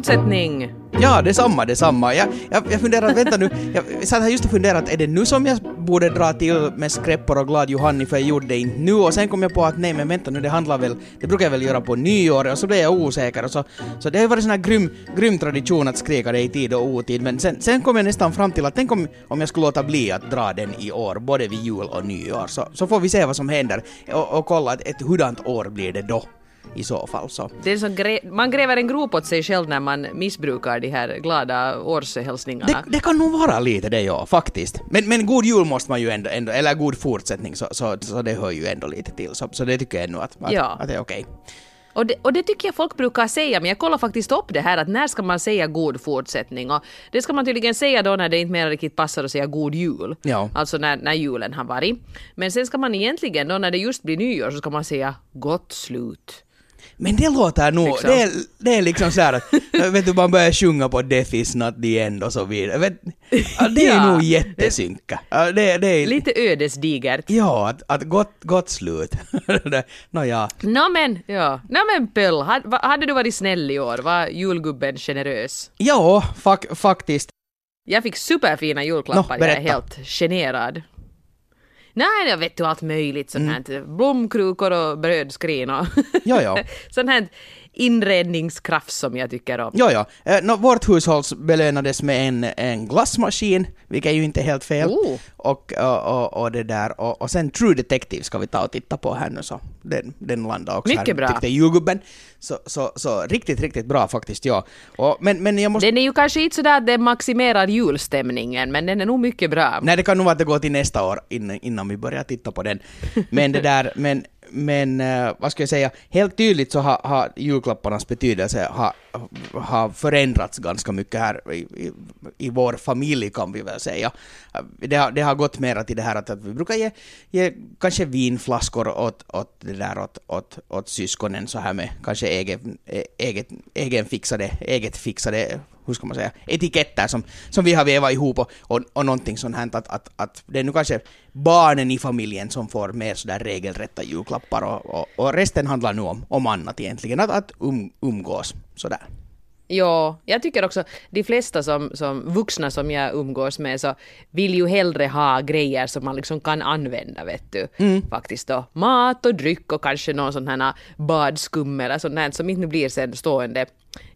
fortsättning! Ja, detsamma, detsamma. Jag, jag, jag funderar, vänta nu, jag satt här just och funderade att är det nu som jag borde dra till med skräppor och glad Johanni för jag gjorde det inte nu och sen kom jag på att nej men vänta nu det handlar väl, det brukar jag väl göra på nyår och så blev jag osäker och så, så det har ju varit sån här grym, grym tradition att skrika det i tid och otid men sen, sen kom jag nästan fram till att tänk om, om jag skulle låta bli att dra den i år, både vid jul och nyår så, så får vi se vad som händer och, och kolla ett, ett hurdant år blir det då i så fall. Så. Det är så grä- man gräver en grop åt sig själv när man missbrukar de här glada årshälsningarna. Det, det kan nog vara lite det ja, faktiskt. Men, men god jul måste man ju ändå, ändå eller god fortsättning, så, så, så det hör ju ändå lite till. Så, så det tycker jag ändå att, att, Ja. att det är okej. Och det, och det tycker jag folk brukar säga, men jag kollar faktiskt upp det här att när ska man säga god fortsättning? Och det ska man tydligen säga då när det inte mer riktigt passar att säga god jul. Ja. Alltså när, när julen har varit. Men sen ska man egentligen då när det just blir nyår så ska man säga gott slut. Men det låter nog, Liksom. det, är, det är liksom såhär att, vet du, man börjar sjunga på Death is not the end och så vidare. Vet, det är Ja. nog jättesynka. Det, det är, Lite ödesdigert. Ja, att, att gott, gott slut. Nåja. Nå men, ja. Nå men Pöll, hade du varit snäll i år? Var julgubben generös? Ja, fak, faktiskt. Jag fick superfina julklappar, Nå, jag är helt generad. Nej, jag vet du allt möjligt sånt här. Mm. Blomkrukor och brödskrin och Ja, ja. sånt här inredningskraft som jag tycker om. Ja, ja. Eh, nå, vårt hushåll belönades med en, en glassmaskin, vilket är ju inte helt fel. Oh. Och, och, och, och det där, och, och sen True Detective ska vi ta och titta på här nu så. Den, den landade också Mycket här, bra. tyckte julgubben. Så, så, så riktigt, riktigt bra faktiskt, ja. Och, men, men jag måste... Den är ju kanske inte sådär att den maximerar julstämningen, men den är nog mycket bra. Nej, det kan nog vara att det går till nästa år innan, innan vi börjar titta på den. Men det där, men, men eh, vad ska jag säga, helt tydligt så har, har julklapparnas betydelse har, har förändrats ganska mycket här i, i, i vår familj kan vi väl säga. Det har, det har gått mera till det här att, att vi brukar ge, ge kanske vinflaskor åt, åt, det där, åt, åt, åt syskonen så här med kanske egen, e- egen egenfixade, eget fixade hur ska man säga, etiketter som, som vi har vevat ihop och, och, och någonting sånt här att, att, att det är nu kanske barnen i familjen som får mer sådär regelrätta julklappar och, och, och resten handlar nu om, om annat egentligen, att, att um, umgås sådär. Ja, jag tycker också de flesta som, som vuxna som jag umgås med så vill ju hellre ha grejer som man liksom kan använda vet du. Faktiskt då mat och dryck och kanske någon sån här badskum eller sånt här som inte blir sen stående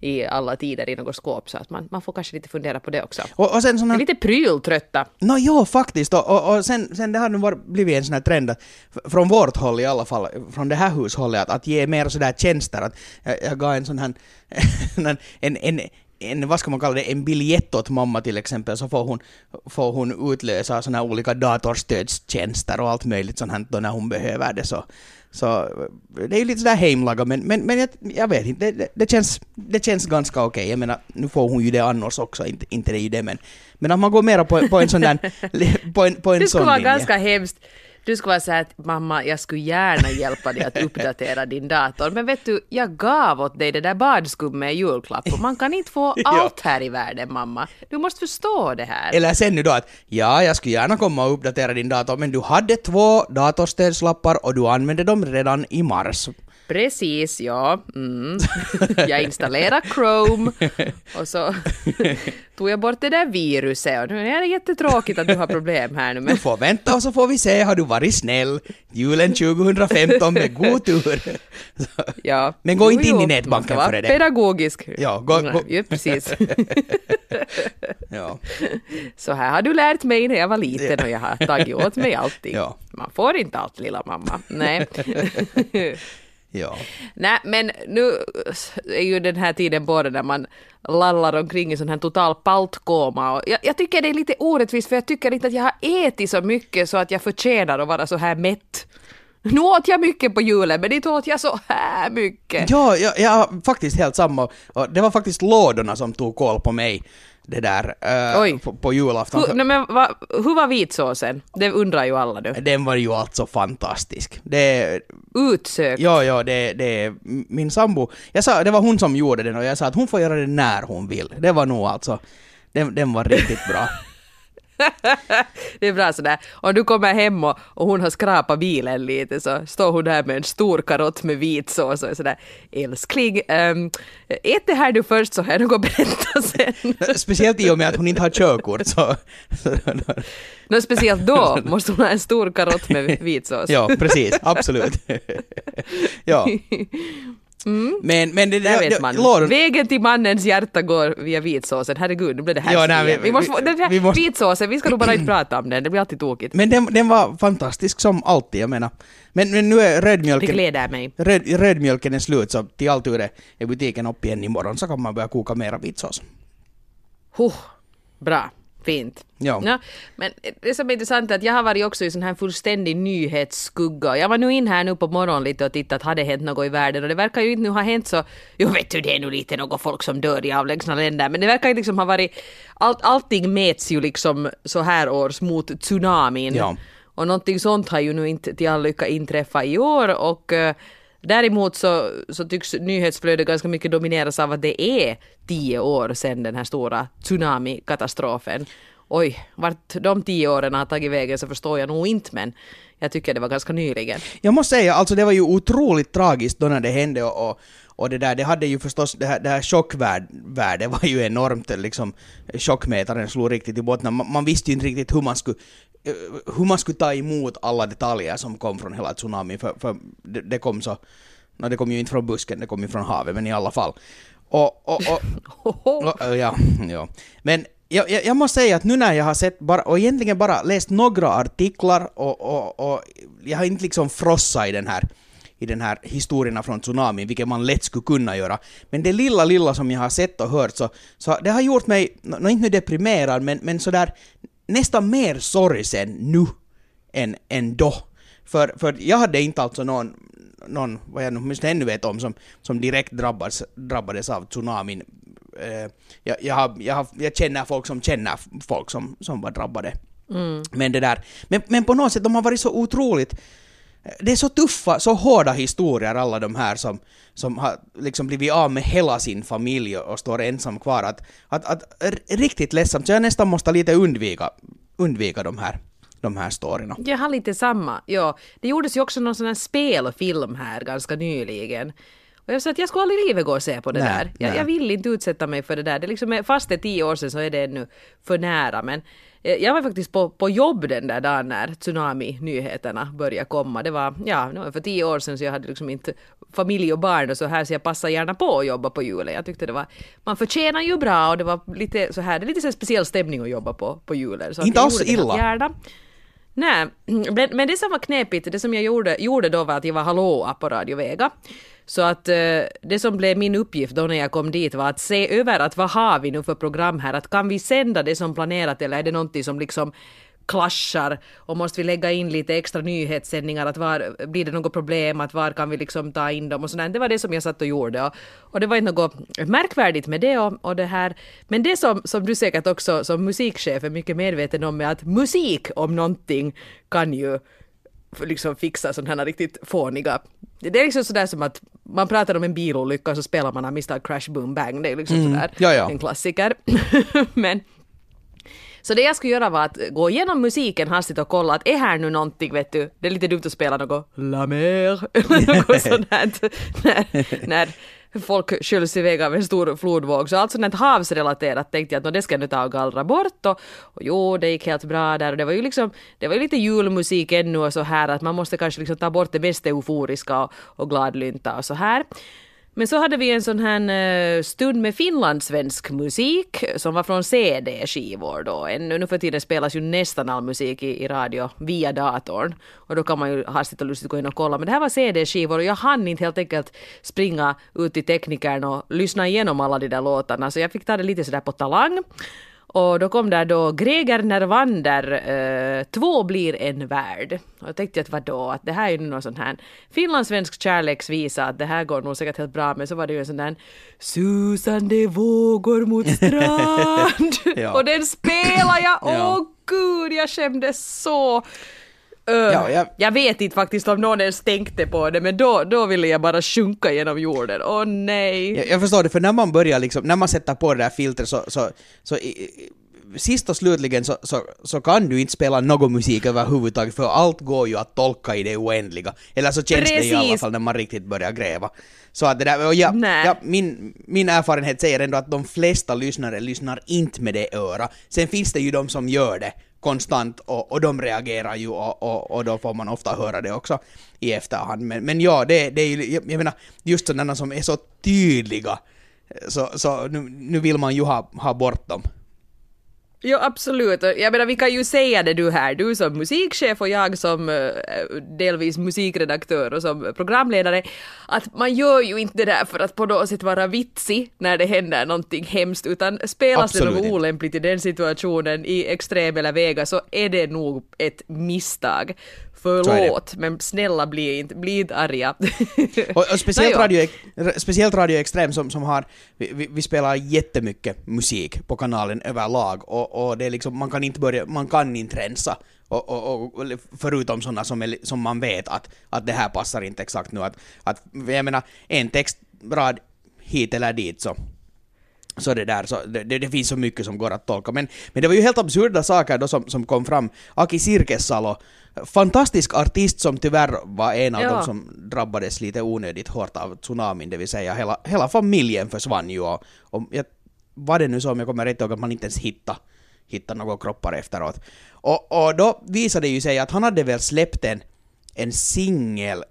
i alla tider i något skåp så att man, man får kanske lite fundera på det också. Och, och sen sån Vi är här lite pryltrötta. Nå jo, faktiskt. Och, och, och sen, sen det har nu varit, blivit en sån här trend, att, från vårt håll i alla fall, från det här hushållet, att, att ge mer sådär tjänster. Att jag, jag gav en sån här, en, en, en, en, vad ska man kalla det, en biljett åt mamma till exempel, så får hon, får hon utlösa här olika datorstödstjänster och allt möjligt sånt här då när hon behöver det. Så, så det är ju lite sådär hemlaga, men, men, men jag, jag vet inte, det, det, känns, det känns ganska okej. Jag menar, nu får hon ju det annars också, inte, inte det ju det, men, men att man går mera på, på en sån där, på en, på en Det sån skulle vara linje. ganska hemskt. Du skulle vara så här att mamma, jag skulle gärna hjälpa dig att uppdatera din dator. Men vet du, jag gav åt dig det där badskummet i julklapp och man kan inte få allt här i världen mamma. Du måste förstå det här. Eller sen nu då att ja, jag skulle gärna komma och uppdatera din dator, men du hade två datorstödslappar och du använde dem redan i mars. Precis, ja. Mm. Jag installerade Chrome och så tog jag bort det där viruset och nu är det jättetråkigt att du har problem här nu Du men får vänta och så får vi se, har du varit snäll? Julen 2015 med god tur. Så. ja. Men gå inte in i man nätbanken före det. pedagogisk. Ja, gå- gå- Ja, precis. Ja. Så här har du lärt mig när jag var liten och jag har tagit åt mig allting. Ja. Man får inte allt lilla mamma. Nej. Ja. Nej, men nu är ju den här tiden både när man lallar omkring i sån här total paltkoma. Och jag, jag tycker det är lite orättvist för jag tycker inte att jag har ätit så mycket så att jag förtjänar att vara så här mätt. Nu åt jag mycket på julen men inte åt jag så här mycket. Ja, jag, jag faktiskt helt samma. Det var faktiskt lådorna som tog koll på mig. Det där, Oj. på, på julafton. Hur, men va, hur var vitsåsen? Det undrar ju alla nu. Den var ju alltså fantastisk. Det, Utsökt. ja, ja, det, det, min sambo, jag sa, det var hon som gjorde den och jag sa att hon får göra det när hon vill. Det var nog alltså, den, den var riktigt bra. det är bra sådär. Om du kommer hem och, och hon har skrapat bilen lite så står hon där med en stor karott med vitsås och är sådär älskling, um, ät det här du först så har jag något att berätta sen. Speciellt i och med att hon inte har körkort så... no, speciellt då måste hon ha en stor karott med vitsås. ja, precis, absolut. ja. Mm. Men, men det, där vet man. Låren... Vägen till mannens hjärta går via vitsåsen. Herregud, nu blev det här ja, nej, vi, vi, måste, vi, den här vi måste... Vitsåsen, vi ska nog bara inte prata om den, det blir alltid tokigt. Men den, den var fantastisk som alltid, jag menar. Men, men nu är rödmjölken... Det gläder mig. Röd, rödmjölken är slut, så till allt är, är butiken upp igen imorgon så kan man börja koka mera vitsås. Huh, bra. Fint. Ja. ja. Men det som är intressant är att jag har varit också i sån här fullständig nyhetsskugga. Jag var nu in här nu på morgonen lite och tittat, hade det hänt något i världen? Och det verkar ju inte nu ha hänt så, jo vet du det är nu lite något folk som dör i avlägsna länder, men det verkar ju liksom ha varit, all, allting mäts ju liksom så här års mot tsunamin. Ja. Och någonting sånt har ju nu inte till all lycka inträffat i år och uh, Däremot så, så tycks nyhetsflödet ganska mycket domineras av att det är tio år sedan den här stora tsunamikatastrofen. Oj, vart de tio åren har tagit vägen så förstår jag nog inte men jag tycker det var ganska nyligen. Jag måste säga, alltså det var ju otroligt tragiskt då när det hände och, och, och det där, det hade ju förstås, det här, det här chockvärdet var ju enormt liksom, chockmätaren slog riktigt i botten. Man, man visste ju inte riktigt hur man skulle hur man skulle ta emot alla detaljer som kom från hela tsunamin, för, för det, det, kom så... No, det kom ju inte från busken, det kom ju från havet, men i alla fall. Och, och, och, och ja, ja. Men jag, jag, jag, måste säga att nu när jag har sett bara, och egentligen bara läst några artiklar och, och, och jag har inte liksom frossat i den här i den här historierna från tsunamin, vilket man lätt skulle kunna göra. Men det lilla, lilla som jag har sett och hört så, så det har gjort mig, no, inte deprimerad, men, men sådär nästan mer sorgsen nu än, än då. För, för jag hade inte alltså någon, någon vad jag nu ännu vet om, som, som direkt drabbades, drabbades av tsunamin. Eh, jag, jag, har, jag, har, jag känner folk som känner folk som, som var drabbade. Mm. Men det där, men, men på något sätt, de har varit så otroligt det är så tuffa, så hårda historier alla de här som, som har liksom blivit av med hela sin familj och står ensam kvar. Att, att, att riktigt ledsamt, så jag nästan måste lite undvika, undvika de här de här storyna. Jag har lite samma, ja. Det gjordes ju också någon sån här spelfilm här ganska nyligen. Och jag sa att jag skulle aldrig i livet gå och se på det nej, där. Jag, jag, vill inte utsätta mig för det där. Det liksom fast det är tio år sedan så är det ännu för nära. Men jag var faktiskt på, på jobb den där dagen när tsunami-nyheterna började komma. Det var, ja, det var för tio år sedan så jag hade liksom inte familj och barn och så här så jag passade gärna på att jobba på julen. Jag tyckte det var, man förtjänar ju bra och det var lite så här, det är lite så speciell stämning att jobba på, på julen. Så inte alls illa. Gärna. Nej, men det som var knepigt, det som jag gjorde, gjorde då var att jag var hallåa på Radio Vega. Så att eh, det som blev min uppgift då när jag kom dit var att se över att vad har vi nu för program här, att kan vi sända det som planerat eller är det någonting som liksom klaschar och måste vi lägga in lite extra nyhetssändningar, att var blir det något problem, att var kan vi liksom ta in dem? Och sådär. Det var det som jag satt och gjorde. Och, och det var inte något märkvärdigt med det och, och det här. Men det som, som du säkert också som musikchef är mycket medveten om är att musik om någonting kan ju liksom fixa sådana här riktigt fåniga... Det är liksom sådär som att man pratar om en bilolycka och så spelar man av misstag Crash Boom Bang. Det är liksom mm. sådär ja, ja. en klassiker. Men så det jag skulle göra var att gå igenom musiken hastigt och kolla att är här nu någonting, vet du, det är lite dumt att spela något La Mer, något sånt när, när folk sköljs iväg av en stor flodvåg. Så allt sånt havsrelaterat tänkte jag att det ska jag nu ta och gallra bort. Och, och jo, det gick helt bra där. Och det var ju liksom, det var ju lite julmusik ännu och så här att man måste kanske liksom ta bort det mest euforiska och, och gladlynta och så här. Men så hade vi en sån här eh, stund med finlandssvensk musik som var från CD-skivor då. Nu för tiden spelas ju nästan all musik i, i radio via datorn. Och då kan man ju hastigt och lustigt gå in och kolla. Men det här var CD-skivor och jag hann inte helt enkelt springa ut till teknikern och lyssna igenom alla de där låtarna. Så jag fick ta det lite sådär på talang. Och då kom där då Greger Nervander, eh, Två blir en värld. Och jag tänkte att vadå, att det här är ju någon sån här finlandssvensk kärleksvisa, att det här går nog säkert helt bra, men så var det ju en sån där susande vågor mot strand. ja. Och den spelar jag, åh ja. gud, jag skämdes så. Uh, ja, jag... jag... vet inte faktiskt om någon ens tänkte på det, men då, då ville jag bara sjunka genom jorden. Åh oh, nej! Jag, jag, förstår det, för när man börjar liksom, när man sätter på det där filtret så, så, så sist och slutligen så, så, så kan du inte spela någon musik överhuvudtaget för allt går ju att tolka i det oändliga. Eller så känns det i alla Precis. fall när man riktigt börjar gräva. Så att det där, och ja, Nej. ja, min, min erfarenhet säger ändå att de flesta lyssnare lyssnar inte med det öra. Sen finns det ju de som gör det konstant och, och de reagerar ju och, och, och då får man ofta höra det också i efterhand. Men, men ja, det, det är ju, jag, menar, just sådana som är så tydliga, eh, så, så nu, nu vill man ju ha, ha bort dem. Jo, absolut. Jag menar, vi kan ju säga det du här, du som musikchef och jag som eh, delvis musikredaktör och som programledare, att man gör ju inte det där för att på något sätt vara vitsig när det händer någonting hemskt, utan spelas det Absolut något inte. olämpligt i den situationen i extrem eller väga så är det nog ett misstag. Förlåt, men snälla bli inte, bli inte arga. Och, och speciellt, radio, speciellt Radio Extrem som, som har, vi, vi, spelar jättemycket musik på kanalen överlag och, och det är liksom, man kan inte börja, man kan inte rensa. Och, och, och, förutom sådana som, är, som man vet att, att det här passar inte exakt nu. Att, att, jag menar, en textrad hit eller dit så så det där, så det, det, finns så mycket som går att tolka. Men, men det var ju helt absurda saker då som, som kom fram. Aki Sirkesalo, fantastisk artist som tyvärr var en av Ja. dem som drabbades lite onödigt hårt av tsunamin, det vill säga hela, hela familjen försvann ju och, och jag, var det nu så om jag kommer rätt ihåg att man inte ens hittade hitta några kroppar efteråt. Och, och då visade det ju sig att han hade väl släppt en, en singel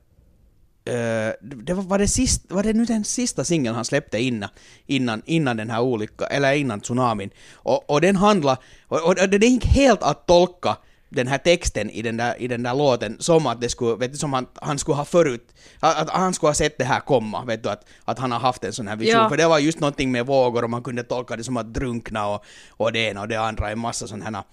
det var, var, det sist, var det nu den sista singeln han släppte innan, innan, innan den här olyckan, eller innan tsunamin. Och, och den handlar, och, och det, gick helt att tolka den här texten i den där, i den där låten som att det skulle, vet du, som han, han skulle ha förut, att, han skulle ha sett det här komma, vet du, att, att han har haft en sån här vision. Ja. För det var just någonting med vågor och man kunde tolka det som att drunkna och, och det ena och det andra, en massa sådana här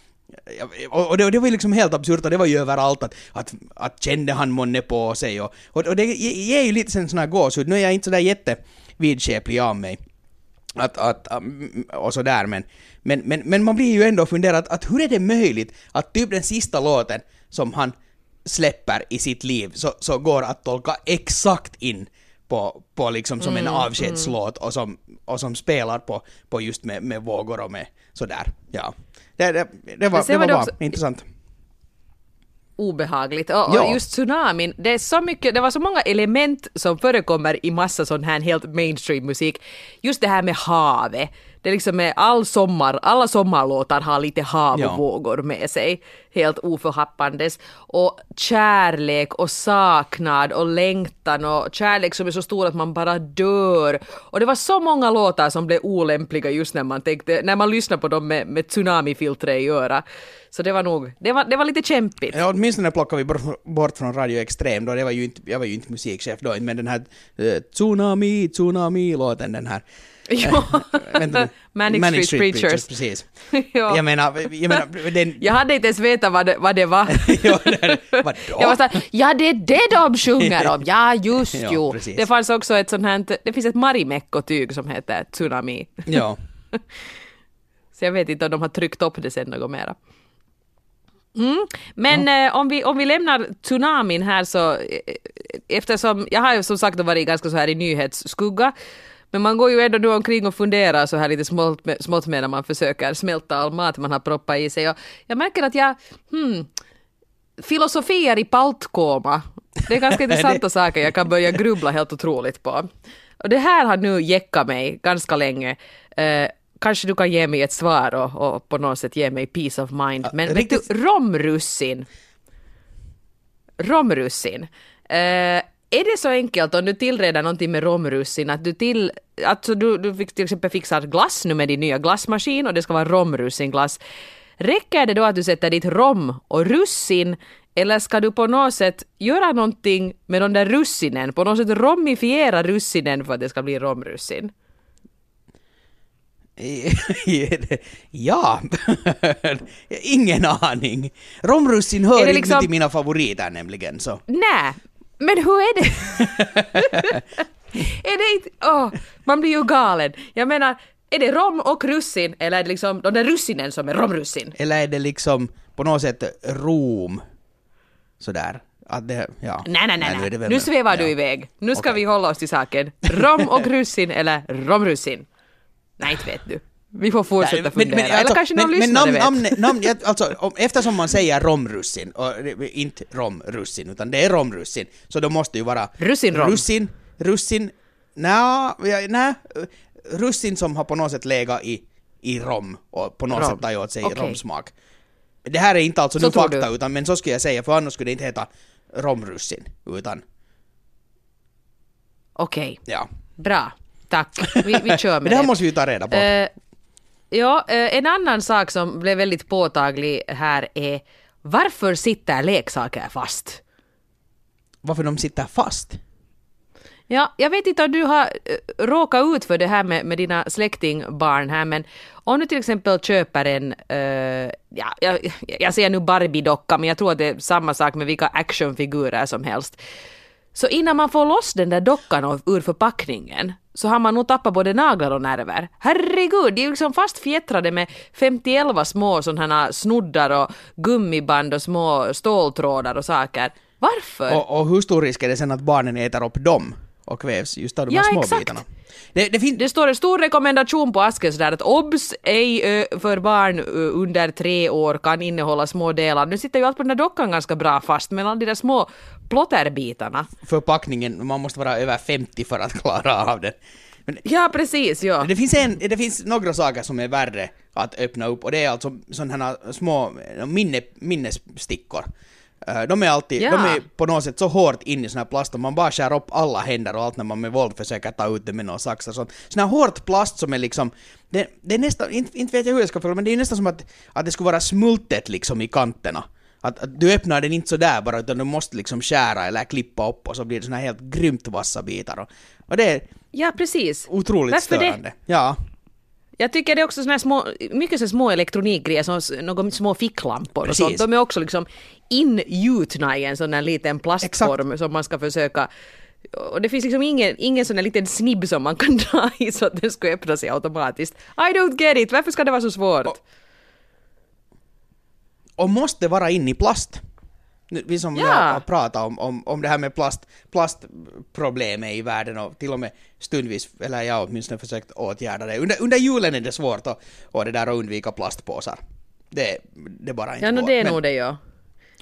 och och det, det var ju liksom helt absurt och det var ju överallt att, att, att kände han månne på sig och, och, och det ger ju lite sen sån här gåshud. Nu är jag inte sådär jättevidskeplig av mig. Att, att, um, och sådär men, men, men, men man blir ju ändå funderad att hur är det möjligt att typ den sista låten som han släpper i sitt liv så, så går att tolka exakt in på, på liksom som en avskedslåt och som, och som spelar på, på just med, med vågor och med sådär. Ja. Det, det, det var, det var var också- intressant. obehagligt. Och, Ja. och just tsunamin, det är så mycket, det var så många element som förekommer i massa sån här helt mainstream musik. Just det här med havet. Det är liksom med all sommar, alla sommarlåtar har lite havvågor med sig. Helt oförhappandes. Och kärlek och saknad och längtan och kärlek som är så stor att man bara dör. Och det var så många låtar som blev olämpliga just när man tänkte, när man lyssnar på dem med, med tsunamifiltret i öra. Så det var nog, det var, det var lite kämpigt. Ja, åtminstone plockade vi bort, bort från Radio Extrem då, det var ju inte, jag var ju inte musikchef då, men den här eh, Tsunami, Tsunami-låten, den här. Ja. vänta nu. Manic Street Preachers. precis. Ja. Jag menar, jag menar, den... Jag hade inte ens vetat vad det, vad det var. ja, det, vadå? Jag var såhär, ja det är det de sjunger om, ja just Ja, jo. precis. Det fanns också ett sånt här, det finns ett Marimekko-tyg som heter Tsunami. ja. Så jag vet inte om de har tryckt upp det sen något mera. Mm. Men eh, om, vi, om vi lämnar tsunamin här så, eh, eftersom jag har ju som sagt varit ganska så här i nyhetsskugga, men man går ju ändå nu omkring och funderar så här lite smått smått med när man försöker smälta all mat man har proppat i sig. Och jag märker att jag, hmm, filosofier i paltkoma, det är ganska intressanta saker jag kan börja grubbla helt otroligt på. Och det här har nu jäckat mig ganska länge. Eh, kanske du kan ge mig ett svar och, och på något sätt ge mig peace of mind. Men vet riktigt- du, romrussin. Romrussin. Eh, är det så enkelt om du tillreder någonting med romrussin att du till, alltså du, du fick till exempel fixar glass nu med din nya glassmaskin och det ska vara romrussinglass. Räcker det då att du sätter dit rom och russin eller ska du på något sätt göra någonting med de där russinen, på något sätt romifiera russinen för att det ska bli romrussin? ja, ingen aning. Romrussin hör det inte liksom- till mina favoriter nämligen, så. Nej, men hur är det? är det inte... Åh, man blir ju galen. Jag menar, är det rom och russin eller är det liksom de där russinen som är romrussin? Eller är det liksom på något sätt Rom? Sådär. Att det, ja. Nej, nej, nej, nej. Nu svävar du ja. iväg. Nu ska Okej. vi hålla oss till saken. Rom och russin eller romrussin? Nej, inte vet du. Vi får fortsätta Nej, fundera. Eller alltså, kanske någon men, men lyssnare namn, vet. namn, namn, alltså, om, eftersom man säger romrussin, och inte romrussin, utan det är romrussin, så då måste ju vara Russinrom. russin, russin, nja, ja, nä, russin som har på något sätt legat i, i rom och på något Rom. sätt tagit åt sig Okej. romsmak. Det här är inte alltså Så nu fakta, du? utan men så skulle jag säga, för annars skulle det inte heta romrussin, utan Okej, ja. bra. Tack. Vi, vi kör Men med det här det. måste vi ju ta reda på. Eh, ja, eh, en annan sak som blev väldigt påtaglig här är varför sitter leksaker fast? Varför de sitter fast? Ja, jag vet inte om du har eh, råkat ut för det här med, med dina släktingbarn här, men om du till exempel köper en, eh, ja, jag, jag säger nu Barbie-docka, men jag tror att det är samma sak med vilka actionfigurer som helst. Så innan man får loss den där dockan ur förpackningen så har man nog tappat både naglar och nerver. Herregud, de är ju liksom fast fjättrade med 51 små sådana här snoddar och gummiband och små ståltrådar och saker. Varför? Och, och hur stor risk är det sen att barnen äter upp dem och kvävs just av de Ja, här små exakt. bitarna? Det, det finns... Det står en stor rekommendation på asken sådär att obs ej för barn under tre år kan innehålla små delar. Nu sitter ju allt på den där dockan ganska bra fast mellan de där små plotterbitarna. förpackningen, man måste vara över 50 för att klara av den. Men Ja precis, ja. det finns, en, det finns några saker som är värre att öppna upp och det är alltså sådana här små minne, minnesstickor. De är alltid, Ja. de är på något sätt så hårt in i sån här plast och man bara skär upp alla händer och allt när man med våld försöker ta ut det med någon sax och sånt. Sån här hårt plast som är liksom, det, det är nästan, inte, inte vet jag hur jag ska förklara men det är nästan som att, att det skulle vara smultet liksom i kanterna. Att, att du öppnar den inte så där bara utan du måste liksom skära eller klippa upp och så blir det såna här helt grymt vassa bitar. Och, och det är Ja precis. otroligt Varför det? störande. Ja. Jag tycker det är också såna små, mycket så små elektronikgrejer, som några små ficklampor och sånt. De är också liksom ingjutna i en sån här liten plastform som man ska försöka och det finns liksom ingen, ingen sån här liten snibb som man kan dra i så att den ska öppna sig automatiskt. I don't get it, varför ska det vara så svårt? Och- och måste vara in i plast. Vi som Ja. har pratat om, om, om det här med plast, plastproblemet i världen och till och med stundvis, eller jag åtminstone försökt åtgärda det. Under, under julen är det svårt att, och det där att undvika plastpåsar. Det, det bara inte Ja, no, går. det är Men- nog det ja.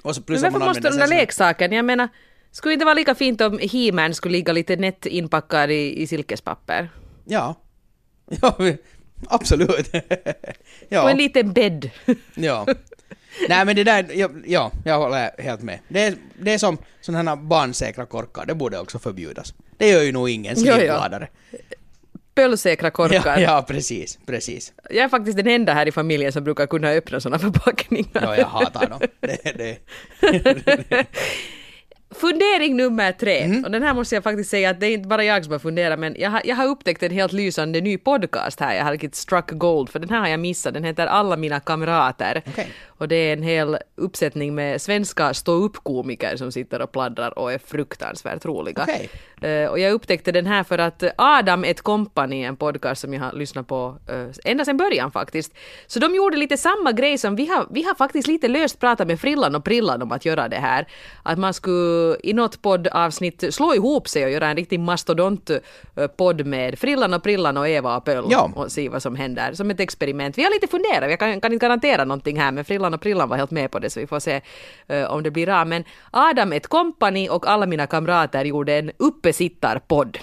Och så Men plus att varför måste de använder där leksakerna, jag menar, skulle det inte vara lika fint om He-Man skulle ligga lite nätt inpackad i, i silkespapper? Ja. Ja, absolut. ja. Och en liten bädd. Ja. Nej men det där, ja, ja jag håller helt med. Det är, det är som sådana här barnsäkra korkar, det borde också förbjudas. Det gör ju nog ingen gladare. Pölsäkra korkar. Ja, ja, precis, precis. Jag är faktiskt den enda här i familjen som brukar kunna öppna sådana förpackningar. Ja, jag hatar dem. Det, det. Fundering nummer tre, Mm. och den här måste jag faktiskt säga att det är inte bara jag som har funderat men jag har, jag har upptäckt en helt lysande ny podcast här, jag har riktigt struck gold för den här har jag missat, den heter Alla mina kamrater. Okej. Och det är en hel uppsättning med svenska stå-upp-komiker som sitter och pladdrar och är fruktansvärt roliga. Okej. Eh, och jag upptäckte den här för att Adam ett Company, en podcast som jag har lyssnat på uh, ända sedan början faktiskt, så de gjorde lite samma grej som vi har, vi har faktiskt lite löst pratat med Frillan och Prillan om att göra det här. Att man skulle i något poddavsnitt slå ihop sig och göra en riktig mastodont-podd med Frillan och Prillan och Eva och Pöll Ja. och se vad som händer som ett experiment. Vi har lite funderat, jag kan, kan inte garantera någonting här men Frillan och Prillan var helt med på det så vi får se eh, om det blir bra. Men Adam ett kompani och alla mina kamrater gjorde en uppesittarpodd.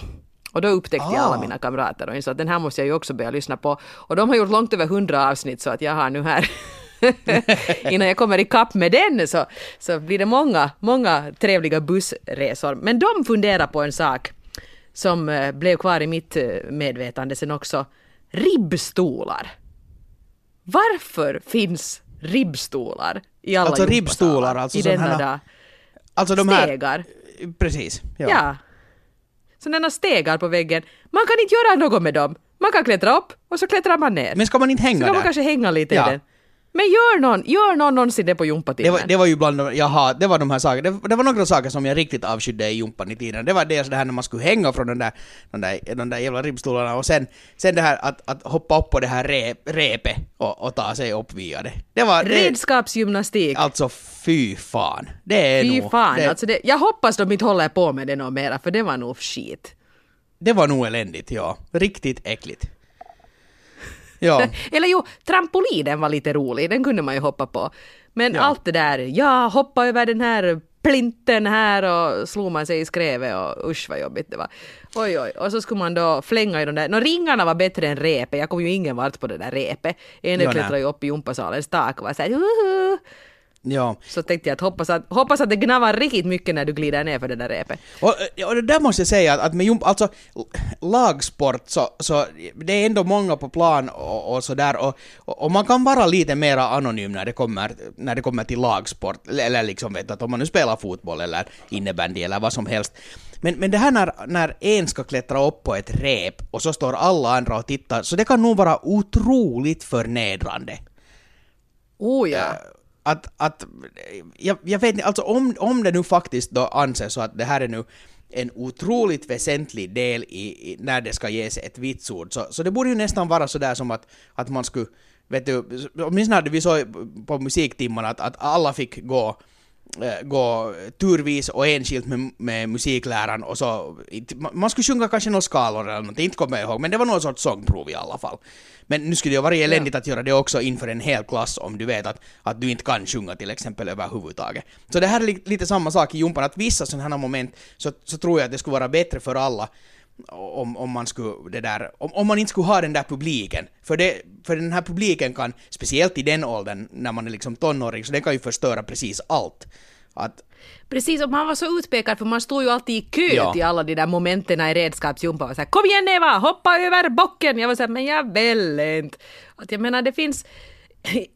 Och då upptäckte jag Ah. alla mina kamrater och insåg att den här måste jag ju också börja lyssna på. Och de har gjort långt över hundra avsnitt så att jag har nu här Innan jag kommer ikapp med den så, så blir det många, många trevliga bussresor. Men de funderar på en sak som eh, blev kvar i mitt eh, medvetande sen också. Ribbstolar. Varför finns ribbstolar i alla Alltså ribbstolar, alltså i denna dag? Alltså de här... Stegar. Precis. Ja. Ja. Sådana stegar på väggen. Man kan inte göra något med dem. Man kan klättra upp och så klättrar man ner. Men ska man inte så hänga kan man där? kanske hänga lite Ja. i den. Men gör någon, gör någon någonsin det på Det gympatimmen? var, det var ju bland de, jaha, det var de här sakerna, det, det var några saker som jag riktigt avskydde i jumpan i tiden. Det var dels det här när man skulle hänga från den där, den där, de där jävla ribbstolarna och sen, sen det här att, att hoppa upp på det här rep, repet och, och ta sig upp via det. Det var... Det, Redskapsgymnastik. alltså fy fan. Det är Fy nog... fan, det, alltså det, jag hoppas de inte håller på med det något mera, för det var nog skit. det var nog eländigt, ja. Riktigt äckligt. Ja. Eller jo, trampolinen var lite rolig, den kunde man ju hoppa på. Men Ja. allt det där, ja, hoppa över den här plinten här och slog man sig i skrevet och usch vad jobbigt det var. Oj oj, och så skulle man då flänga i de där, nå ringarna var bättre än repet, jag kom ju ingen vart på det där repet. En Ja, klättrade ju upp i gympasalens tak och var såhär. Ja. Så tänkte jag att hoppas, att hoppas att det gnavar riktigt mycket när du glider ner för det där repet. Och, och det där måste jag säga att, att med jump, alltså lagsport så, så det är ändå många på plan och, och sådär och, och, man kan vara lite mera anonym när det kommer, när det kommer till lagsport eller liksom vet att om man nu spelar fotboll eller innebandy eller vad som helst. Men, men det här när, när en ska klättra upp på ett rep och så står alla andra och tittar så det kan nog vara otroligt förnedrande. Oh ja att, att jag, jag vet inte, alltså om, om det nu faktiskt då anses så att det här är nu en otroligt väsentlig del i, i när det ska ges ett vitsord, så, så det borde ju nästan vara sådär som att, att man skulle, vet du, åtminstone hade vi så på musiktimmarna att, att alla fick gå gå turvis och enskilt med, med musikläraren och så, man- skulle sjunga kanske några skalor eller någonting, inte kommer jag ihåg, men det var någon sorts sångprov i alla fall. Men nu skulle det ju vara eländigt att göra det också inför en hel klass om du vet att, att du inte kan sjunga till exempel överhuvudtaget. Så det här är li- lite samma sak i jumpan, att vissa sådana här moment så, så tror jag att det skulle vara bättre för alla om, om man skulle det där, om, om man inte skulle ha den där publiken. För, det, för den här publiken kan, speciellt i den åldern, när man är liksom tonåring, så den kan ju förstöra precis allt. Att, Precis, och man var så utpekad för man stod ju alltid i kö Ja. till alla de där momenten i redskapsjumpan. Och så här, Kom igen Eva, hoppa över bocken! Jag var såhär, men jag vill inte. Att jag menar, det finns...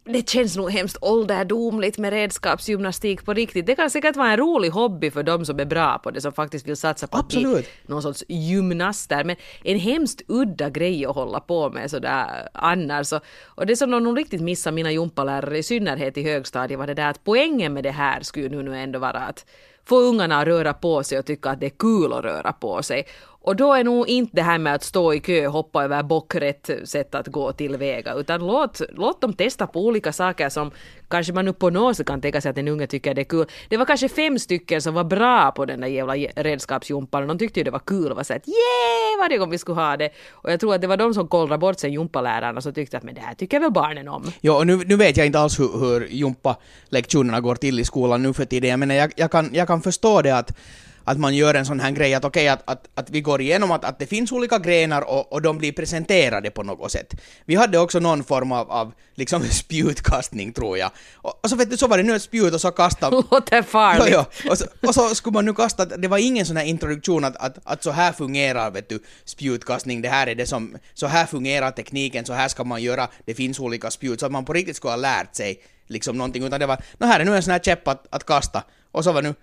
Det känns nog hemskt ålderdomligt med redskapsgymnastik på riktigt. Det kan säkert vara en rolig hobby för de som är bra på det, som faktiskt vill satsa på att bli Absolut. någon sorts gymnaster. Men en hemskt udda grej att hålla på med sådär annars. Och, och det som de nog riktigt missar mina gympalärare, i synnerhet i högstadiet, var det där att poängen med det här skulle nu ändå vara att få ungarna att röra på sig och tycka att det är kul att röra på sig. Och då är nog inte det här med att stå i kö och hoppa över bock rätt sätt att gå tillväga, utan låt, låt dem testa på olika saker som kanske man nu på något sätt kan tänka sig att en unge tycker det är kul. Det var kanske fem stycken som var bra på den där jävla redskapsjumpan och de tyckte ju det var kul och var såhär att yeah varje gång vi skulle ha det. Och jag tror att det var de som kollrade bort sen jumpalärarna och som tyckte att men det här tycker väl barnen om. Ja, och nu, nu vet jag inte alls hur, hur jumpa-lektionerna går till i skolan nu för tiden. Jag menar, jag, jag, kan, jag kan förstå det att, att man gör en sån här grej att okej, att, att, att vi går igenom att, att det finns olika grenar och, och de blir presenterade på något sätt. Vi hade också någon form av, av liksom spjutkastning, tror jag. Och, och så vet du, så var det nu ett spjut och så kastade Låter Ja, farligt. ja. Och, så, och så skulle man nu kasta, det var ingen sån här introduktion att, att, att så här fungerar vet du, spjutkastning, det här är det som, så här fungerar tekniken, så här ska man göra, det finns olika spjut, så att man på riktigt skulle ha lärt sig liksom någonting, utan det var, nå här är nu en sån här käpp att, att kasta, och så var nu,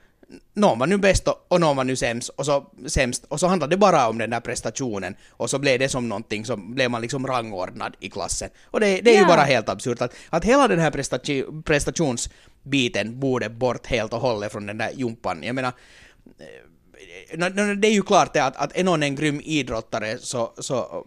någon var nu bäst och, någon var nu sämst, och så, sämst, och så handlade det bara om den där prestationen, och så blev det som någonting, så blev man liksom rangordnad i klassen. Och det, det är ju Ja. bara helt absurt att, att hela den här prestaci- prestationsbiten borde bort helt och hållet från den där jumpan. Jag menar, eh, det är ju klart det att, att är någon en grym idrottare så, så,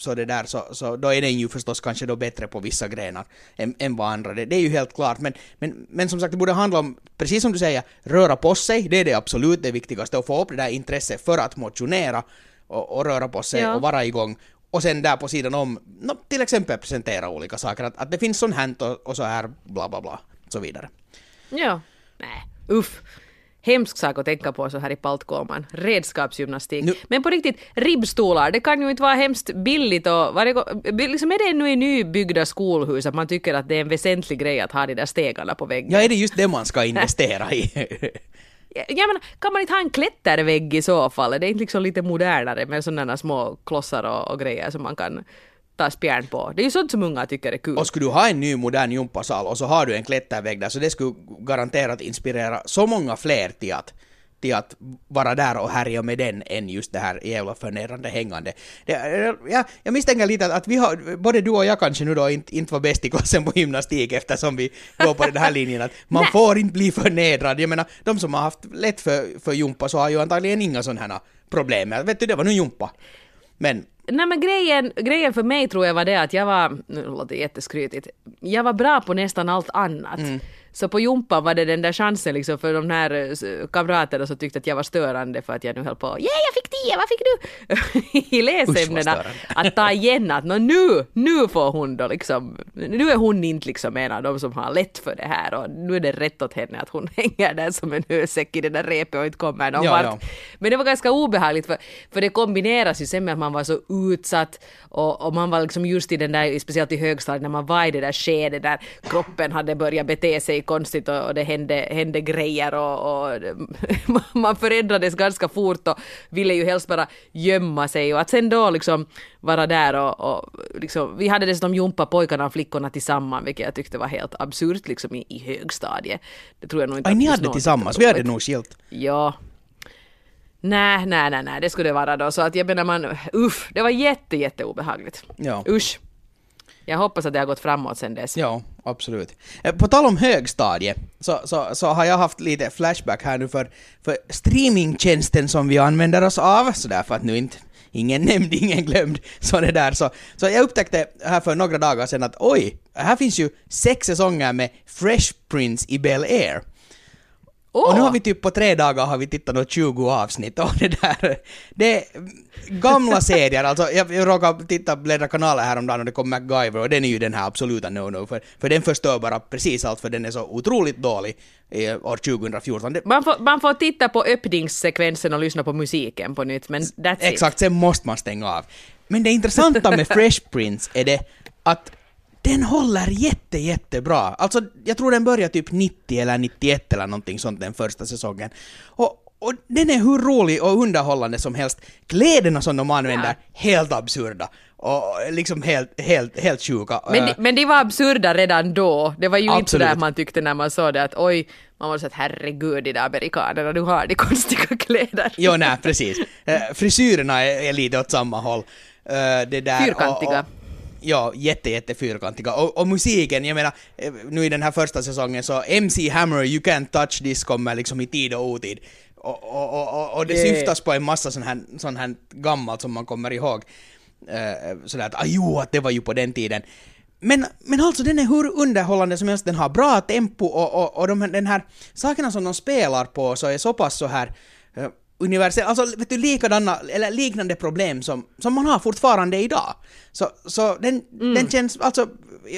så det där så, så då är den ju förstås kanske då bättre på vissa grenar än, än vad andra det, det är ju helt klart men, men, men som sagt det borde handla om, precis som du säger, röra på sig, det är det absolut det viktigaste och få upp det där intresset för att motionera och, och röra på sig Ja. och vara igång och sen där på sidan om, nå, till exempel presentera olika saker, att, att det finns sånt här och, och så här bla bla bla, så vidare. Ja. Nej, uff. Hemsk sak att tänka på så här i Paltkoman. Redskapsgymnastik. Nu- Men på riktigt, ribbstolar, det kan ju inte vara hemskt billigt och varje gång, liksom är det ännu i nybyggda skolhus att man tycker att det är en väsentlig grej att ha de där stegarna på väggen? Ja, är det just det man ska investera i? Jag, menar, kan man inte ha en klättervägg i så fall? Är det inte liksom lite modernare med sådana små klossar och, och grejer som man kan ta spjärn på? Det är ju sånt som unga tycker är kul. Och skulle du ha en ny modern gympasal och så har du en klättervägg där så det skulle garanterat inspirera så många fler till att, till att vara där och härja med den än just det här jävla förnedrande hängande. Det, ja, jag misstänker lite att, att vi har, både du och jag kanske nu då inte, inte var bäst i klassen på gymnastik eftersom vi går på den här linjen att man Nej. får inte bli förnedrad. Jag menar, de som har haft lätt för, för jumpa så har ju antagligen inga sådana här problem. Vet du, det var nu jumpa. Men Nej men grejen, grejen för mig tror jag var det att jag var, nu låter det jätteskrytigt, jag var bra på nästan allt annat. Mm. Så på jumpan var det den där chansen liksom för de här eh, kamraterna som tyckte att jag var störande för att jag nu höll på, yeah jag fick Mia, vad fick du? I läsämnena. Usch, att ta igen att nu, nu får hon då liksom, nu är hon inte liksom en av de som har lätt för det här och nu är det rätt åt henne att hon hänger där som en hösäck i det där repet och inte kommer någon Ja, ja. Men det var ganska obehagligt för, för det kombineras ju sen med att man var så utsatt och, och man var liksom just i den där, speciellt i högstadiet när man var i det där skedet där kroppen hade börjat bete sig konstigt och, och det hände, hände grejer och, och man förändrades ganska fort och ville ju helst bara gömma sig och att sen då liksom vara där och, och liksom, vi hade dessutom jumpa pojkarna och flickorna tillsammans vilket jag tyckte var helt absurt liksom i, i högstadiet. Det tror jag nog inte Aj, ni hade tillsammans, vi hade nog skilt. Ja. Nej, nej, nej, nej, det skulle det vara då. Så att jag menar man, uff, det var jätte, jätte obehagligt. Ja. Usch. Jag hoppas att det har gått framåt sen dess. Ja, absolut. Eh, på tal om högstadie, så, så, så har jag haft lite flashback här nu för, för streamingtjänsten som vi använder oss av, så därför att nu inte ingen nämnd, ingen glömd, så det där så. Så jag upptäckte här för några dagar sedan att oj, här finns ju sex säsonger med Fresh Prince i Bel Air. Åh! Och nu har vi typ på tre dagar har vi tittat på 20 avsnitt och det där, det är gamla serier, alltså jag, jag råkade titta, bläddra kanaler häromdagen och det kom MacGyver och den är ju den här absoluta no-no för, för den förstör bara precis allt för den är så otroligt dålig i år 2014. Det, Man får, man får titta på öppningssekvensen och lyssna på musiken på nytt, men that's it. exakt, sen måste man stänga av. Men det intressanta med Fresh Prince är det att den håller jätte, jättebra. Alltså, jag tror den börjar typ 90 eller 91 eller någonting sånt den första säsongen. Och, och den är hur rolig och underhållande som helst. Kläderna som de använder, helt absurda. Och liksom helt, helt, helt sjuka. Men, Eh, de- men de var absurda redan då. Det var ju inte Absolut. sådär man tyckte när man såg det att oj, man var så att herregud de där amerikanerna, nu har de konstiga kläder. Jo, nej, precis. Eh, frisyrerna är, är lite åt samma håll. Eh, det där, Fyrkantiga. Och, och, ja, jätte, jätte fyrkantiga. Och, och musiken, jag menar, eh, nu i den här första säsongen så MC Hammer, You Can't Touch This kommer liksom i tid och otid. Och, och, och, och, det Det- syftas på en massa sån här, sån här gammalt som man kommer ihåg. Uh, sådär att, ah, jo, att det var ju på den tiden. Men, men alltså den är hur underhållande som helst, den har bra tempo och, och, och de, den här sakerna som de spelar på så är så pass så här uh, universell, alltså vet du likadana, eller liknande problem som, som man har fortfarande idag. Så, så den, den känns, alltså,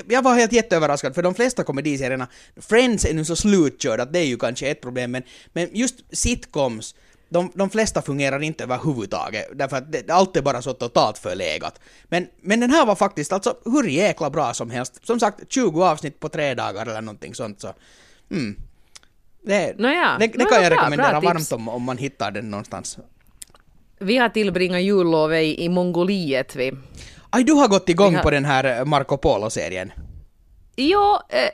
jag var helt jätteöverraskad för de flesta komediserierna, Friends är nu så slutkörd att det är ju kanske ett problem men, men just sitcoms de, de flesta fungerar inte överhuvudtaget, därför att det, allt är bara så totalt förlegat. Men, men den här var faktiskt alltså hur jäkla bra som helst. Som sagt, 20 avsnitt på tre dagar eller någonting sånt så... Mm. Det, Nåja, det, det nåja, kan jag bra, rekommendera bra varmt om, om man hittar den någonstans. Vi har tillbringat jullovet i, i Mongoliet. Vi. Aj, du har gått igång har- på den här Marco Polo-serien. Jo, eh,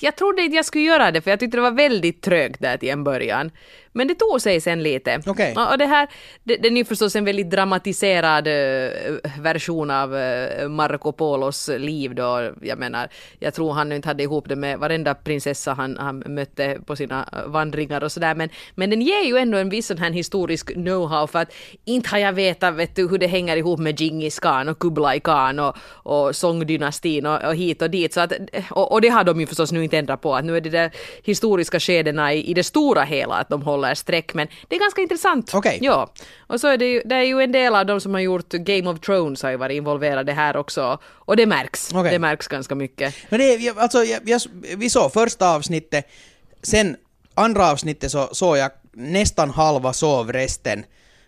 jag trodde inte jag skulle göra det för jag tyckte det var väldigt trögt där till en början. Men det tog sig sen lite. Och och det här, det, den är ju förstås en väldigt dramatiserad eh, version av eh, Marco Polos liv då. Jag menar, jag tror han inte hade ihop det med varenda prinsessa han, han mötte på sina eh, vandringar och sådär. Men, men den ger ju ändå en viss sån här historisk know-how för att inte har jag vetat vet du, hur det hänger ihop med Djingis khan och Kublai khan och, och Song-dynastin och, och hit och dit. Så att, och, och det har de ju förstås nu inte ändrat på, att nu är det där historiska skedena i, i det stora hela att de håller streck. Men det är ganska intressant. Okej. Ja. Och så är det ju, det är ju en del av de som har gjort Game of Thrones har ju varit involverade här också. Och det märks. Okej. Det märks ganska mycket. Men det, alltså, jag, jag, vi såg första avsnittet, sen andra avsnittet så såg jag nästan halva sov resten.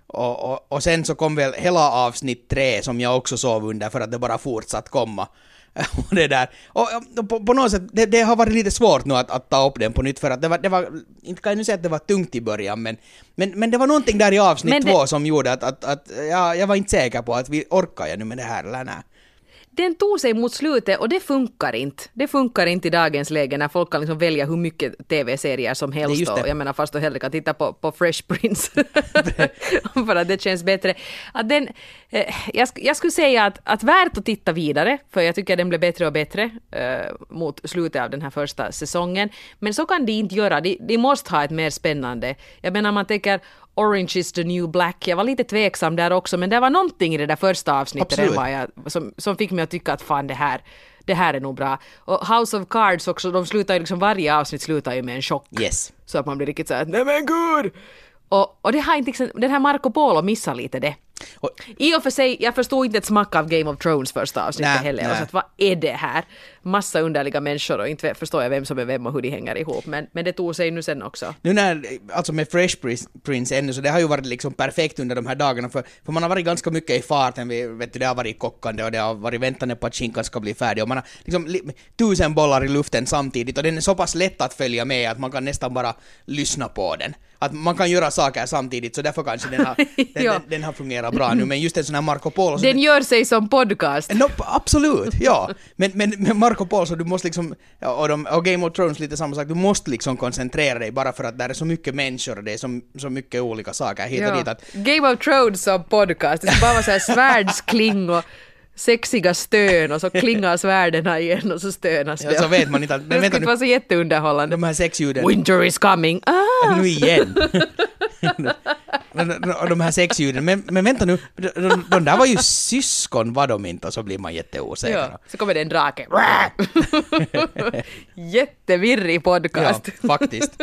Och, och, och sen så kom väl hela avsnitt tre som jag också sov under för att det bara fortsatt komma. Och det där. Och, och på, på något sätt, det, det har varit lite svårt nu att, att ta upp den på nytt för att det var, det var, inte kan jag nu säga att det var tungt i början men, men, men det var någonting där i avsnitt det- två som gjorde att, att, att ja, jag var inte säker på att vi orkar jag nu med det här eller nej. Den tog sig mot slutet och det funkar inte. Det funkar inte i dagens läge när folk kan liksom välja hur mycket tv-serier som helst. Och jag menar fast du hellre kan titta på, på Fresh Prince. för att det känns bättre. Att den, jag, sk- jag skulle säga att, att värt att titta vidare, för jag tycker den blev bättre och bättre eh, mot slutet av den här första säsongen. Men så kan de inte göra. De, de måste ha ett mer spännande. Jag menar man tänker Orange is the new black. Jag var lite tveksam där också, men det var någonting i det där första avsnittet jag, som, som fick mig att tycka att fan det här, det här är nog bra. Och House of Cards också, de slutar ju liksom, varje avsnitt slutar ju med en chock. Yes. Så att man blir riktigt såhär nej men gud! Och, och det har inte, liksom- den här Marco Polo missar lite det. Och, I och för sig, jag förstod inte ett smack av Game of Thrones första avsnittet heller. Jag var nej. så att, vad är det här? Massa underliga människor och inte förstår jag vem som är vem och hur de hänger ihop. Men, men det tog sig nu sen också. nu när, alltså med Fresh Prince- ännu, så det har ju varit liksom perfekt under de här dagarna, för, för man har varit ganska mycket i farten, vi, vet du, det har varit kockande och det har varit väntande på att skinkan ska bli färdig och man har liksom li, tusen bollar i luften samtidigt och den är så pass lätt att följa med att man kan nästan bara lyssna på den. Att man kan göra saker samtidigt, så därför kanske den har, den, den, den har fungerat bra nu, men just en sån här Marco Polo, Den gör sig som podcast. No, absolut, ja. Men, men med Marco Polo så du måste liksom, ja, och, de, och Game of Thrones lite samma sak, du måste liksom koncentrera dig bara för att där är så mycket människor och det är så, så mycket olika saker. Hit och dit att Game of Thrones som podcast, det ska bara vara så här svärdskling och sexiga stön och så klingar svärden igen och så stönas det. ja, så vet man inte det men vänta nu, vara så jätteunderhållande. de här sexljuden, Winter is coming! Ah! nu igen. de här sexljuden, men, men vänta nu, de, de, de där var ju syskon var de inte och så blir man jätteosäker. Ja, så kommer det en drake. Jättevirrig podcast. Ja, faktiskt.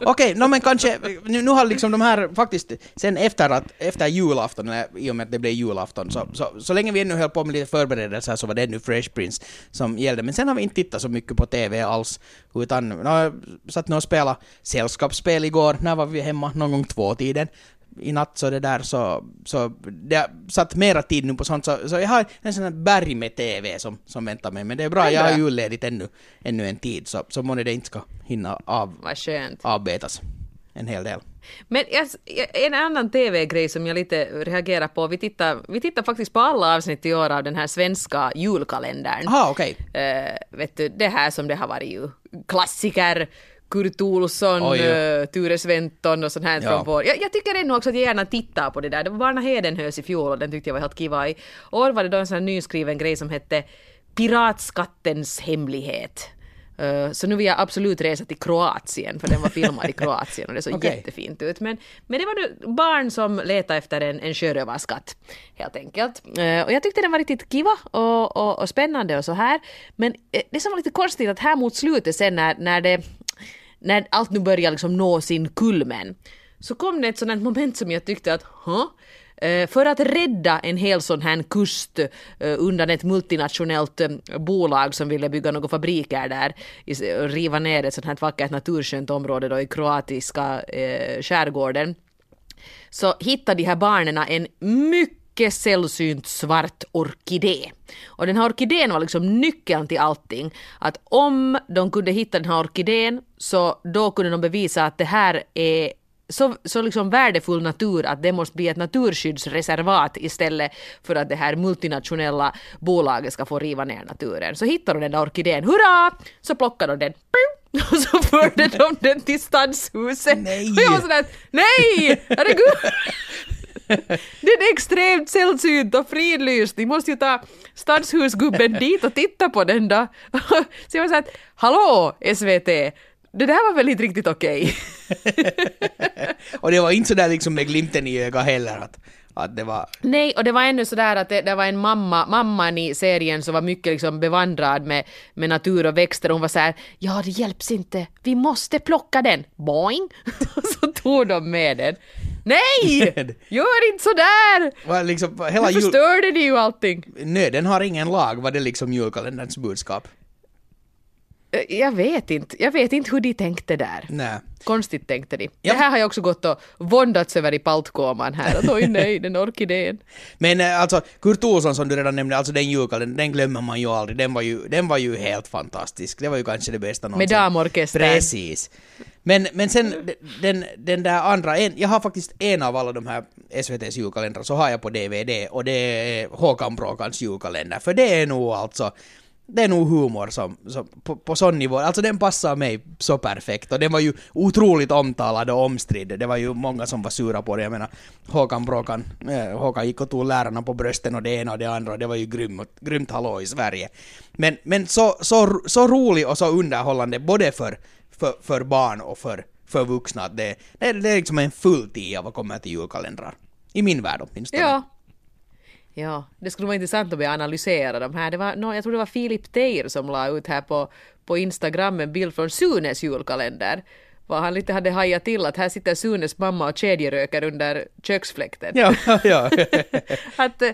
Okej, no, men kanske, nu, nu har liksom de här faktiskt, sen efter, att, efter julafton, eller i och med att det blev julafton, så, så, så länge vi ännu höll på med lite förberedelser så var det ännu Fresh Prince som gällde. Men sen har vi inte tittat så mycket på TV alls, utan no, jag satt nu och spelade sällskapsspel igår, när var vi hemma? Någon gång två-tiden i natt så det där så, så det satt mera tid nu på sånt så, så jag har en sån här berg med TV som, som väntar mig men det är bra, jag har bra. julledigt ännu, ännu en tid så, så månne det inte ska hinna av, avbetas en hel del. Men en annan TV-grej som jag lite reagerar på, vi tittar, vi tittar faktiskt på alla avsnitt i år av den här svenska julkalendern. Aha, okej. Eh, vet du, det här som det har varit ju klassiker, Kurt Olsson, Oj, ja. uh, Ture Sventon och sånt här Ja. från vår. Jag, jag tycker ännu också att jag gärna tittar på det där. Det var Barna Hedenhös i fjol och den tyckte jag var helt kiva. I år var det då en sån här nyskriven grej som hette Piratskattens hemlighet. Eh, så nu vill jag absolut resa till Kroatien, för den var filmad i Kroatien och det såg Okej. jättefint ut. Men, men det var nu barn som letade efter en, en sjörövarskatt, helt enkelt. Eh, och jag tyckte den var riktigt kiva och, och, och spännande och så här. Men eh, det som var lite konstigt att här mot slutet sen när, när det när allt nu börjar liksom nå sin kulmen, så kom det ett här moment som jag tyckte att, huh? Eh, för att rädda en hel sån här kust eh, undan ett multinationellt eh, bolag som ville bygga några fabriker där och riva ner ett sånt här vackert naturskönt område då i kroatiska skärgården så hittade de här barnen en mycket sällsynt svart orkidé. Och den här orkidén var liksom nyckeln till allting. Att om de kunde hitta den här orkidén så då kunde de bevisa att det här är så, så liksom värdefull natur att det måste bli ett naturskyddsreservat istället för att det här multinationella bolaget ska få riva ner naturen. Så hittade de den där orkidén, hurra! Så plockade de den, och så förde de den till stadshuset. Nej. Och jag var sådär, nej! Herregud! Den är extremt sällsynt och fridlyst. Ni måste ju ta stadshusgubben dit och titta på den då. Så jag var såhär, hallå SVT! Det där var väl inte riktigt okej? Och det var inte sådär liksom med glimten i ögat heller att, att det var... Nej, och det var ännu sådär att det, det var en mamma, mamman i serien som var mycket liksom bevandrad med, med natur och växter. Hon var så här, ja det hjälps inte, vi måste plocka den. Boing! Och så tog de med den. Nej! Gör inte sådär! var liksom hela Nu jul... förstörde ni ju allting. Nöden har ingen lag, var det liksom julkalenderns budskap? Eh, Jag vet inte, jag vet inte hur de tänkte där. Nej. Konstigt tänkte de. Ja. Det här har jag också gått och våndats över i paltkoman här. Att oj nej, den orkidén. Men eh, alltså, Kurt Olsson som du redan nämnde, alltså den julkalendern, den glömmer man ju aldrig. Den var ju, den var ju helt fantastisk. Det var ju kanske det bästa någonsin. damorkestern. Precis. Men, men sen den, den där andra, en, jag har faktiskt en av alla de här SVTs julkalendrar, så har jag på DVD och det är Håkan Bråkans julkalender. För det är nog alltså, det är nog humor som, som på, på sån nivå, alltså den passar mig så perfekt och den var ju otroligt omtalad och omstridd. Det var ju många som var sura på det, jag menar Håkan Bråkan, eh, Håkan gick och tog lärarna på brösten och det ena och det andra och det var ju grymt, grymt hallå i Sverige. Men, men så, så, så rolig och så underhållande både för, för, för barn och för, för vuxna att det, det, är- det är liksom en full tia vad kommer till julkalendrar. I min värld åtminstone. Ja. Ja, det skulle vara intressant att börja analysera de här. Det var, no, jag tror det var Filip Teir som la ut här på, på Instagram en bild från Sunes julkalender. vad han lite hade hajat till att här sitter Sunes mamma och kedjeröker under köksfläkten. Ja, ja. Att eh,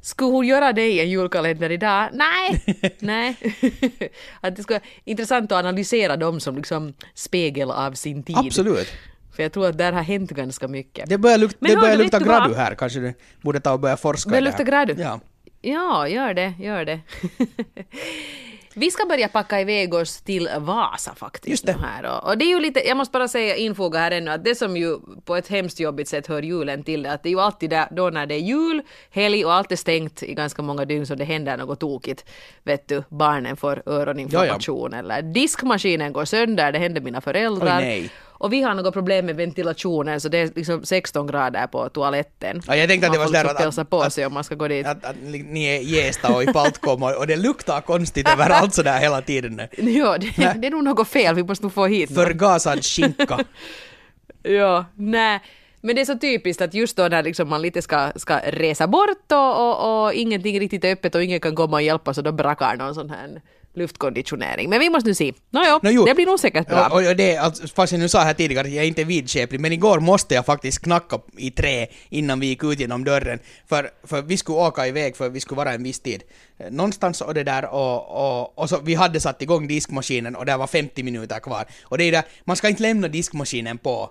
skulle hon göra det i en julkalender idag? Nej, nej. att det skulle vara intressant att analysera dem som liksom spegel av sin tid. Absolut. För jag tror att där har hänt ganska mycket. Det börjar, luk- det börjar lukta gradu här, kanske du borde ta och börja forska Det i luktar här. gradu? Ja. Ja, gör det, gör det. Vi ska börja packa iväg oss till Vasa faktiskt. Just det. Här. Och, det är ju lite, jag måste bara säga, infoga här ännu, att det som ju på ett hemskt jobbigt sätt hör julen till, att det är ju alltid där, då när det är jul, helg och allt är stängt i ganska många dygn så det händer något tokigt. Vet du, barnen får öroninflammation eller diskmaskinen går sönder, det hände mina föräldrar. Oj, nej. Och vi har något problem med ventilationen så det är liksom 16 grader på toaletten. Ja, jag tänkte att det man var får sådär liksom att- pälsa på att- sig om man ska gå dit. Att, att ni är i Gästa och i Paltkom och, och det luktar konstigt överallt sådär hela tiden. Ja, det, det är nog något fel, vi måste nog få hit. Förgasad skinka. Ja, nej. Men det är så typiskt att just då när liksom man lite ska, ska resa bort och, och, och ingenting riktigt är öppet och ingen kan komma och hjälpa så då brakar någon sån här luftkonditionering. Men vi måste nu se. Nåjo, Nå, jo. det blir nog säkert bra. Och, och det, alltså, fast jag nu sa här tidigare att jag är inte vidskeplig, men igår måste jag faktiskt knacka i trä innan vi gick ut genom dörren. För, för vi skulle åka iväg för vi skulle vara en viss tid. Eh, Någonstans och det där och, och, och så vi hade satt igång diskmaskinen och det var 50 minuter kvar. Och det är ju där, man ska inte lämna diskmaskinen på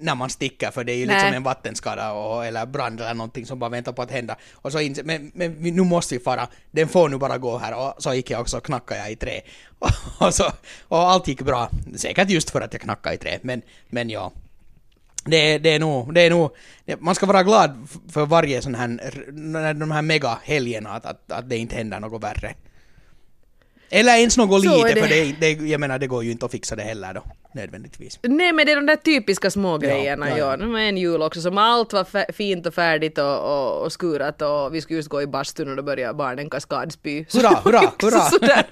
när man sticker för det är ju liksom Nej. en vattenskada och, eller brand eller någonting som bara väntar på att hända. Och så inse, men, men nu måste vi fara, den får nu bara gå här och så gick jag också och knackade jag i trä. Och, så, och allt gick bra, säkert just för att jag knackade i trä, men, men ja. Det, är- det är nog, det är nog, man ska vara glad för varje sån här, de här mega-helgerna att, att, att det inte händer något värre. Eller ens något Så lite, det. för det, det, jag menar det går ju inte att fixa det heller då, nödvändigtvis. Nej men det är de där typiska små Ja, grejerna. ja, Ja, ja. Det en jul också som allt var fint och färdigt och, och, och skurat och vi skulle just gå i bastun och då började barnen kaskadspy. Hurra, hurra, hurra. sådär.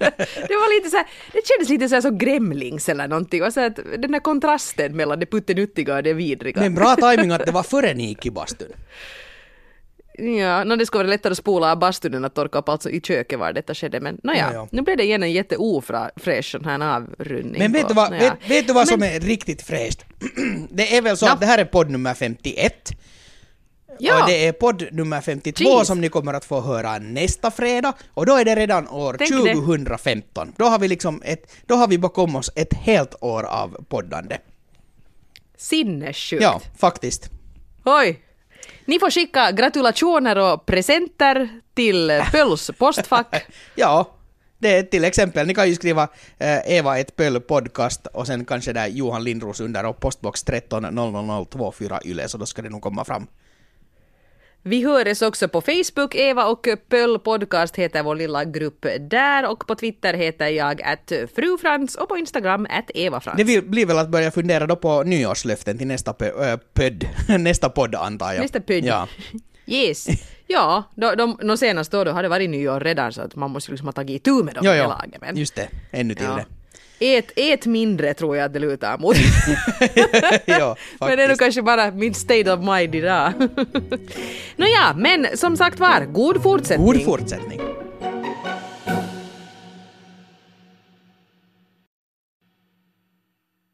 Det var lite så här, det kändes lite så här som Gremlings eller någonting. Var så att den där kontrasten mellan det puttenuttiga och det vidriga. Men bra timing att det var före ni gick i bastun. Ja, no, det skulle vara lättare att spola av bastun än att torka upp alltså i köket var detta skedde. Men nåja, Ja, ja. nu blev det igen en jätteofräsch sån här avrundning. Men vet du vad, vet, vet du vad som Men- är riktigt fräscht? det är väl så Ja. att det här är podd nummer 51. Ja. Och det är podd nummer 52 Jeez. som ni kommer att få höra nästa fredag. Och då är det redan år Tänk det. 2015. Då har vi liksom ett, då har vi bakom oss ett helt år av poddande. Sinnessjukt. Ja, faktiskt. Oj! Ni får skicka gratulationer och presenter till Pöls postfack. Ja, det är till exempel, ni kan ju skriva eh, Eva ett pöl podcast och sen kanske där Johan Lindros under och postbox 13 00024 Yle, så då ska det nog komma fram. Vi hörs också på Facebook, Eva och Pöl podcast heter vår lilla grupp där och på Twitter heter jag att frufrans och på Instagram att evafrans. Det blir väl att börja fundera då på nyårslöften till nästa pö, äh, nästa podd antar jag. Nästa podd. Ja. Yes. Ja, de, de, de senaste då har det varit nyår redan så att man måste liksom ha tagit itu med dem Jo, jo, laget. Men, just det, ännu till ja. det. Ät, ät mindre tror jag att det lutar mot. ja, Men det är nog kanske bara min state of mind idag. Nåja, men som sagt var, god fortsättning. God fortsättning.